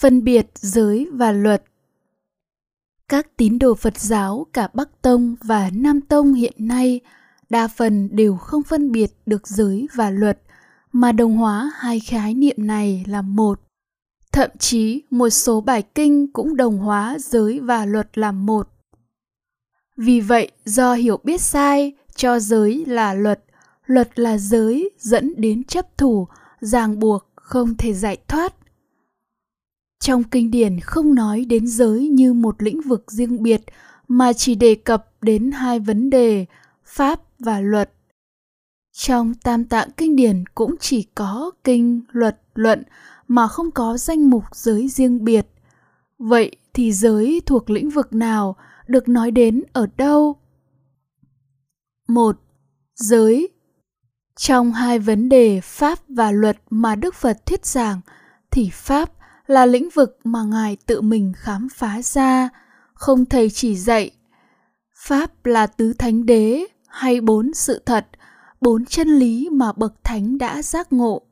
phân biệt giới và luật. Các tín đồ phật giáo cả bắc tông và nam tông hiện nay đa phần đều không phân biệt được giới và luật, mà đồng hóa hai khái niệm này là một. Thậm chí một số bài kinh cũng đồng hóa giới và luật làm một. Vì vậy, do hiểu biết sai, cho giới là luật luật là giới dẫn đến chấp thủ, ràng buộc, không thể giải thoát trong kinh điển không nói đến giới như một lĩnh vực riêng biệt, mà chỉ đề cập đến hai vấn đề, pháp và luật. Trong tam tạng kinh điển cũng chỉ có kinh, luật, luận, mà không có danh mục giới riêng biệt. Vậy thì giới thuộc lĩnh vực nào được nói đến ở đâu? Một, giới. Trong hai vấn đề pháp và luật mà đức phật thuyết giảng thì pháp là lĩnh vực mà ngài tự mình khám phá ra. Không thầy chỉ dạy, pháp là tứ thánh đế hay bốn sự thật, bốn chân lý mà bậc thánh đã giác ngộ.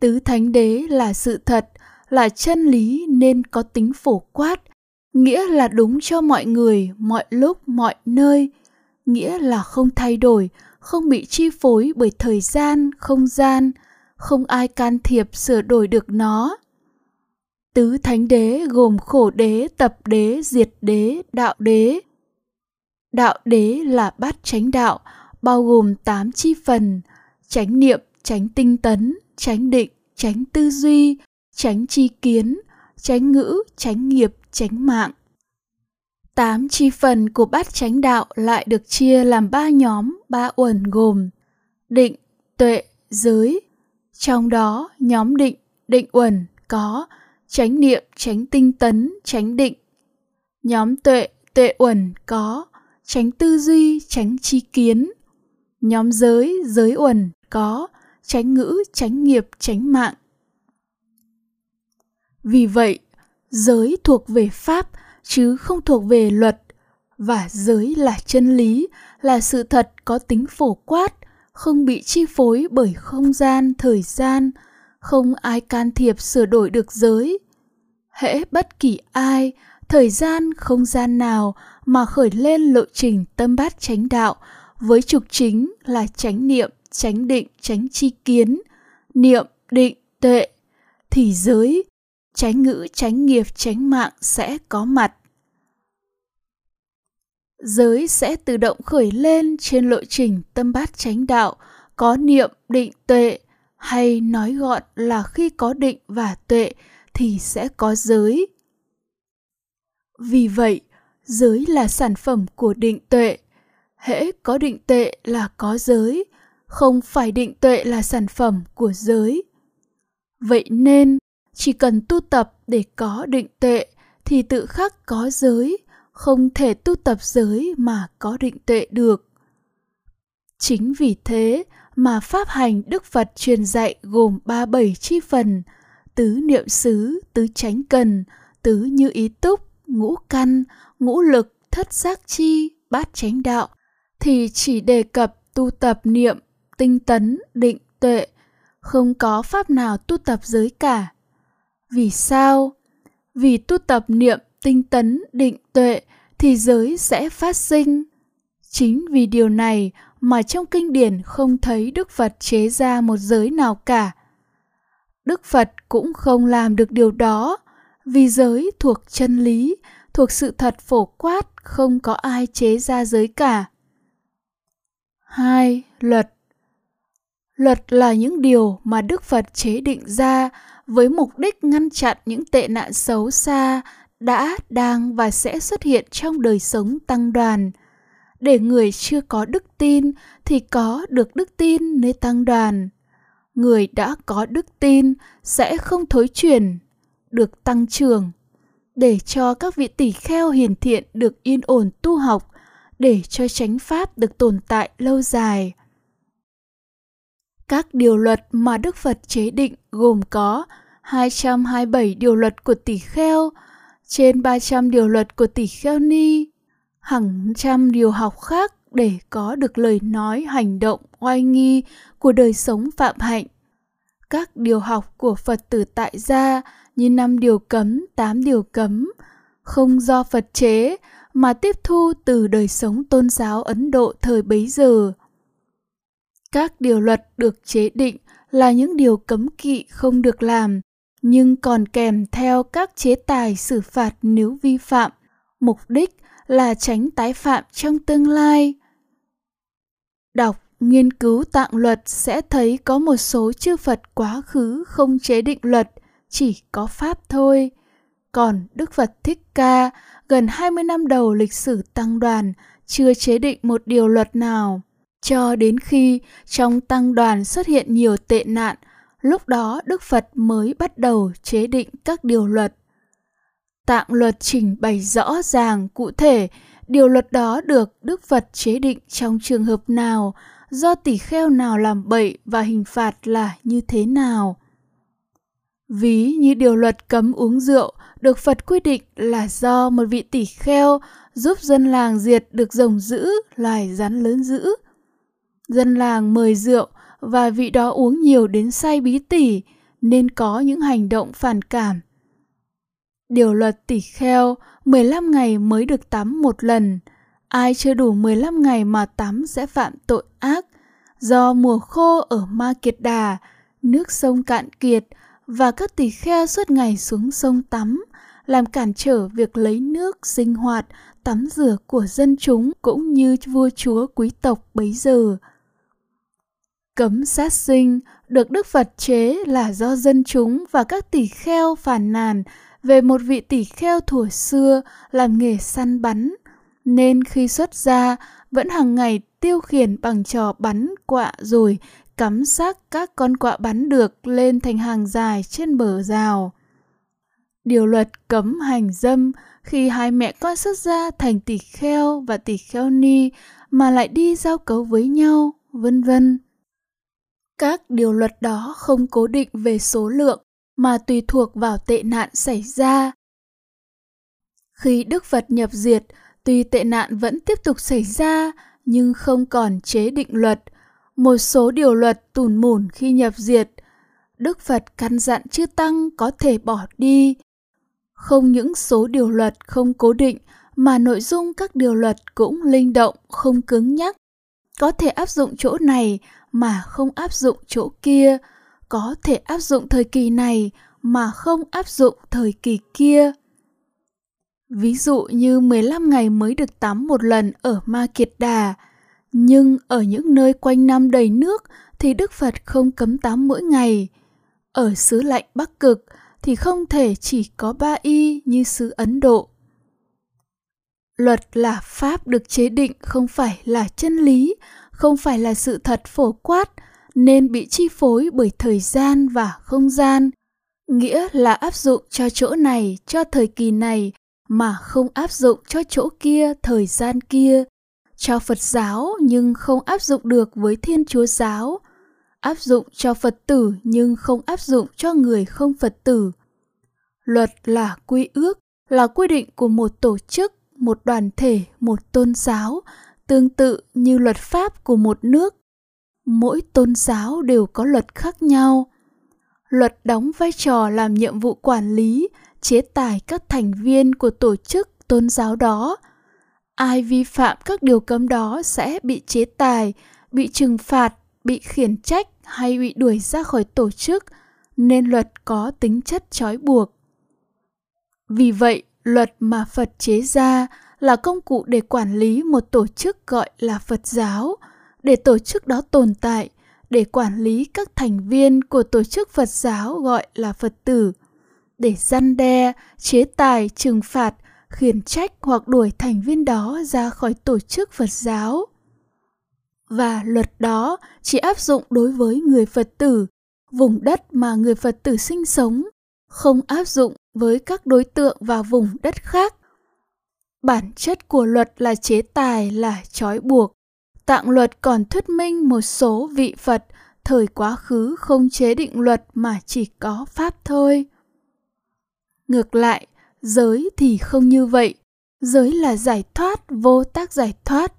Tứ thánh đế là sự thật, là chân lý nên có tính phổ quát, nghĩa là đúng cho mọi người, mọi lúc, mọi nơi. Nghĩa là không thay đổi, không bị chi phối bởi thời gian, không gian, không ai can thiệp sửa đổi được nó tứ thánh đế gồm khổ đế, tập đế, diệt đế, đạo đế. Đạo đế là bát chánh đạo, bao gồm tám chi phần, chánh niệm, chánh tinh tấn, chánh định, chánh tư duy, chánh chi kiến, chánh ngữ, chánh nghiệp, chánh mạng. Tám chi phần của bát chánh đạo lại được chia làm ba nhóm, ba uẩn gồm định, tuệ, giới. Trong đó, nhóm định định uẩn có chánh niệm, chánh tinh tấn, chánh định. Nhóm tuệ tuệ uẩn có tránh tư duy tránh chi kiến. Nhóm giới giới uẩn có tránh ngữ tránh nghiệp tránh mạng. Vì vậy, giới thuộc về pháp, chứ không thuộc về luật, và giới là chân lý, là sự thật có tính phổ quát, không bị chi phối bởi không gian, thời gian không ai can thiệp sửa đổi được giới. Hễ bất kỳ ai, thời gian không gian nào mà khởi lên lộ trình tâm bát chánh đạo với trục chính là chánh niệm, chánh định, chánh chi kiến, niệm, định, tuệ, thì giới, chánh ngữ, chánh nghiệp, chánh mạng sẽ có mặt. Giới sẽ tự động khởi lên trên lộ trình tâm bát chánh đạo có niệm, định, tuệ hay nói gọn là khi có định và tuệ thì sẽ có giới. Vì vậy, giới là sản phẩm của định tuệ. Hễ có định tuệ là có giới, không phải định tuệ là sản phẩm của giới. Vậy nên, chỉ cần tu tập để có định tuệ thì tự khắc có giới, không thể tu tập giới mà có định tuệ được. Chính vì thế mà pháp hành đức phật truyền dạy gồm ba bảy chi phần, tứ niệm xứ, tứ chánh cần, tứ như ý túc, ngũ căn, ngũ lực, thất giác chi, bát chánh đạo. Thì chỉ đề cập tu tập niệm, tinh tấn, định tuệ, không có pháp nào tu tập giới cả. Vì sao? Vì tu tập niệm, tinh tấn, định tuệ thì giới sẽ phát sinh. Chính vì điều này mà trong kinh điển không thấy đức phật chế ra một giới nào cả đức phật cũng không làm được điều đó vì giới thuộc chân lý thuộc sự thật phổ quát không có ai chế ra giới cả 2. Luật Luật là những điều mà Đức Phật chế định ra với mục đích ngăn chặn những tệ nạn xấu xa đã, đang và sẽ xuất hiện trong đời sống tăng đoàn. Để người chưa có đức tin thì có được đức tin nơi tăng đoàn. Người đã có đức tin sẽ không thối chuyển, được tăng trưởng. Để cho các vị tỷ kheo hiền thiện được yên ổn tu học, để cho chánh pháp được tồn tại lâu dài. Các điều luật mà Đức Phật chế định gồm có 227 điều luật của tỷ kheo, trên 300 điều luật của tỷ kheo ni, hàng trăm điều học khác để có được lời nói hành động oai nghi của đời sống phạm hạnh. các điều học của Phật tử tại gia như năm điều cấm, tám điều cấm, không do Phật chế mà tiếp thu từ đời sống tôn giáo Ấn Độ thời bấy giờ. Các điều luật được chế định là những điều cấm kỵ không được làm, nhưng còn kèm theo các chế tài xử phạt nếu vi phạm, mục đích là tránh tái phạm trong tương lai. Đọc nghiên cứu tạng luật sẽ thấy có một số chư Phật quá khứ không chế định luật, chỉ có Pháp thôi. Còn Đức Phật Thích Ca gần 20 năm đầu lịch sử tăng đoàn chưa chế định một điều luật nào. Cho đến khi trong tăng đoàn xuất hiện nhiều tệ nạn, lúc đó Đức Phật mới bắt đầu chế định các điều luật. Tạng luật trình bày rõ ràng cụ thể điều luật đó được Đức Phật chế định trong trường hợp nào, do tỷ kheo nào làm bậy và hình phạt là như thế nào. Ví như điều luật cấm uống rượu được Phật quy định là do một vị tỷ kheo giúp dân làng diệt được rồng dữ, loài rắn lớn dữ. Dân làng mời rượu và vị đó uống nhiều đến say bí tỉ nên có những hành động phản cảm. Điều luật tỷ kheo 15 ngày mới được tắm một lần. Ai chưa đủ 15 ngày mà tắm sẽ phạm tội ác. Do mùa khô ở Ma Kiệt Đà, nước sông cạn kiệt và các tỷ kheo suốt ngày xuống sông tắm, làm cản trở việc lấy nước sinh hoạt, tắm rửa của dân chúng cũng như vua chúa quý tộc bấy giờ. Cấm sát sinh được Đức Phật chế là do dân chúng và các tỷ kheo phản nàn về một vị tỷ kheo thuở xưa làm nghề săn bắn, nên khi xuất gia vẫn hàng ngày tiêu khiển bằng trò bắn quạ rồi cắm xác các con quạ bắn được lên thành hàng dài trên bờ rào. Điều luật cấm hành dâm khi hai mẹ con xuất gia thành tỷ kheo và tỷ kheo ni mà lại đi giao cấu với nhau, vân vân. Các điều luật đó không cố định về số lượng mà tùy thuộc vào tệ nạn xảy ra. Khi Đức Phật nhập diệt, tuy tệ nạn vẫn tiếp tục xảy ra nhưng không còn chế định luật. Một số điều luật tùn mùn khi nhập diệt, Đức Phật căn dặn chư tăng có thể bỏ đi. Không những số điều luật không cố định mà nội dung các điều luật cũng linh động, không cứng nhắc. Có thể áp dụng chỗ này mà không áp dụng chỗ kia, có thể áp dụng thời kỳ này mà không áp dụng thời kỳ kia. Ví dụ như 15 ngày mới được tắm một lần ở Ma Kiệt Đà, nhưng ở những nơi quanh năm đầy nước thì Đức Phật không cấm tắm mỗi ngày. Ở xứ lạnh Bắc Cực thì không thể chỉ có ba y như xứ Ấn Độ. Luật là pháp được chế định không phải là chân lý, không phải là sự thật phổ quát, nên bị chi phối bởi thời gian và không gian. Nghĩa là áp dụng cho chỗ này, cho thời kỳ này, mà không áp dụng cho chỗ kia, thời gian kia. Cho phật giáo nhưng không áp dụng được với thiên chúa giáo. Áp dụng cho phật tử nhưng không áp dụng cho người không phật tử. Luật là quy ước, là quy định của một tổ chức, một đoàn thể, một tôn giáo, tương tự như luật pháp của một nước mỗi tôn giáo đều có luật khác nhau. Luật đóng vai trò làm nhiệm vụ quản lý, chế tài các thành viên của tổ chức, tôn giáo đó. Ai vi phạm các điều cấm đó sẽ bị chế tài, bị trừng phạt, bị khiển trách hay bị đuổi ra khỏi tổ chức, nên luật có tính chất trói buộc. Vì vậy, luật mà phật chế ra là công cụ để quản lý một tổ chức gọi là phật giáo để tổ chức đó tồn tại để quản lý các thành viên của tổ chức Phật giáo gọi là Phật tử, để răn đe, chế tài, trừng phạt, khiển trách hoặc đuổi thành viên đó ra khỏi tổ chức Phật giáo. Và luật đó chỉ áp dụng đối với người Phật tử, vùng đất mà người Phật tử sinh sống, không áp dụng với các đối tượng và vùng đất khác. Bản chất của luật là chế tài là trói buộc, Tạng luật còn thuyết minh một số vị Phật thời quá khứ không chế định luật mà chỉ có Pháp thôi. Ngược lại, giới thì không như vậy. Giới là giải thoát, vô tác giải thoát.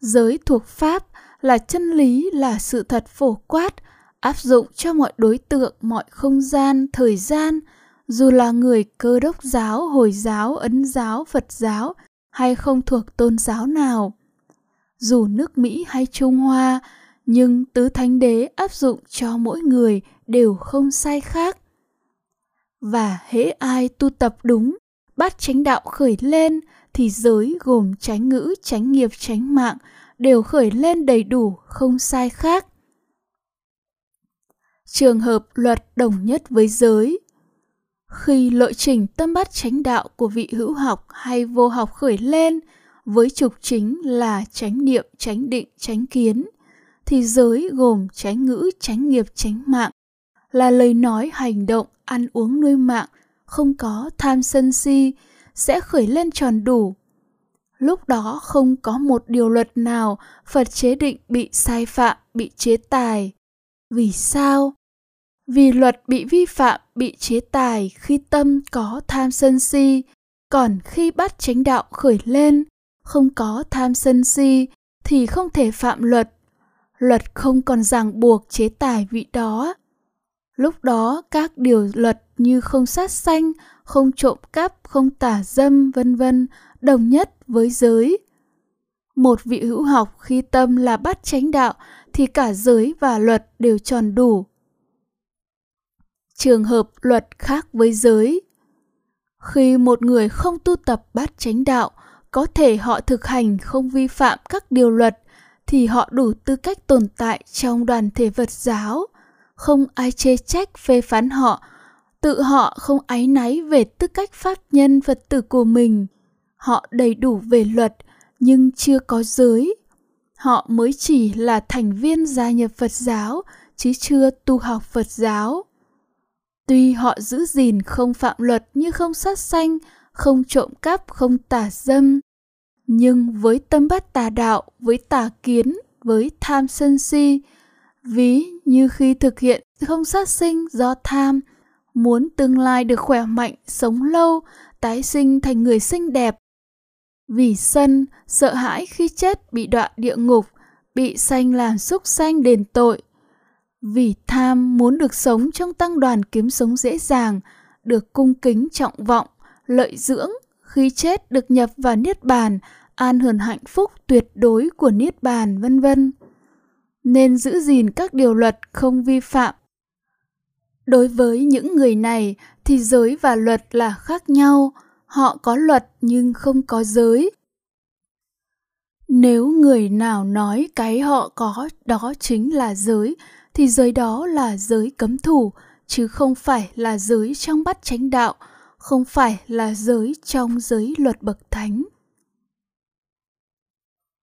Giới thuộc Pháp là chân lý, là sự thật phổ quát. áp dụng cho mọi đối tượng, mọi không gian, thời gian, dù là người cơ đốc giáo, hồi giáo, ấn giáo, Phật giáo hay không thuộc tôn giáo nào. Dù nước Mỹ hay Trung Hoa, nhưng tứ thánh đế áp dụng cho mỗi người đều không sai khác. Và hễ ai tu tập đúng, bắt chánh đạo khởi lên thì giới gồm chánh ngữ, chánh nghiệp, chánh mạng đều khởi lên đầy đủ, không sai khác. Trường hợp luật đồng nhất với giới khi lộ trình tâm bắt chánh đạo của vị hữu học hay vô học khởi lên với trục chính là chánh niệm, chánh định, chánh kiến, thì giới gồm chánh ngữ, chánh nghiệp, chánh mạng, là lời nói, hành động, ăn uống nuôi mạng, không có tham sân si, sẽ khởi lên tròn đủ. Lúc đó không có một điều luật nào Phật chế định bị sai phạm, bị chế tài. Vì sao? Vì luật bị vi phạm, bị chế tài khi tâm có tham sân si, còn khi bắt chánh đạo khởi lên, không có tham sân si thì không thể phạm luật. Luật không còn ràng buộc chế tài vị đó. Lúc đó các điều luật như không sát sanh, không trộm cắp, không tả dâm, vân vân đồng nhất với giới. Một vị hữu học khi tâm là bắt chánh đạo thì cả giới và luật đều tròn đủ. Trường hợp luật khác với giới. Khi một người không tu tập bát chánh đạo, có thể họ thực hành không vi phạm các điều luật thì họ đủ tư cách tồn tại trong đoàn thể Phật giáo. Không ai chê trách phê phán họ, tự họ không áy náy về tư cách pháp nhân Phật tử của mình. Họ đầy đủ về luật nhưng chưa có giới. Họ mới chỉ là thành viên gia nhập Phật giáo chứ chưa tu học Phật giáo. Tuy họ giữ gìn không phạm luật như không sát sanh, không trộm cắp, không tà dâm, nhưng với tâm bắt tà đạo, với tà kiến, với tham sân si, ví như khi thực hiện không sát sinh do tham, muốn tương lai được khỏe mạnh, sống lâu, tái sinh thành người xinh đẹp. Vì sân, sợ hãi khi chết bị đọa địa ngục, bị sanh làm xúc sanh đền tội. Vì tham muốn được sống trong tăng đoàn kiếm sống dễ dàng, được cung kính trọng vọng, lợi dưỡng, khi chết được nhập vào niết bàn, an hưởng hạnh phúc tuyệt đối của niết bàn vân vân. Nên giữ gìn các điều luật không vi phạm. Đối với những người này thì giới và luật là khác nhau, họ có luật nhưng không có giới. Nếu người nào nói cái họ có đó chính là giới thì giới đó là giới cấm thủ chứ không phải là giới trong bắt chánh đạo, không phải là giới trong giới luật bậc thánh.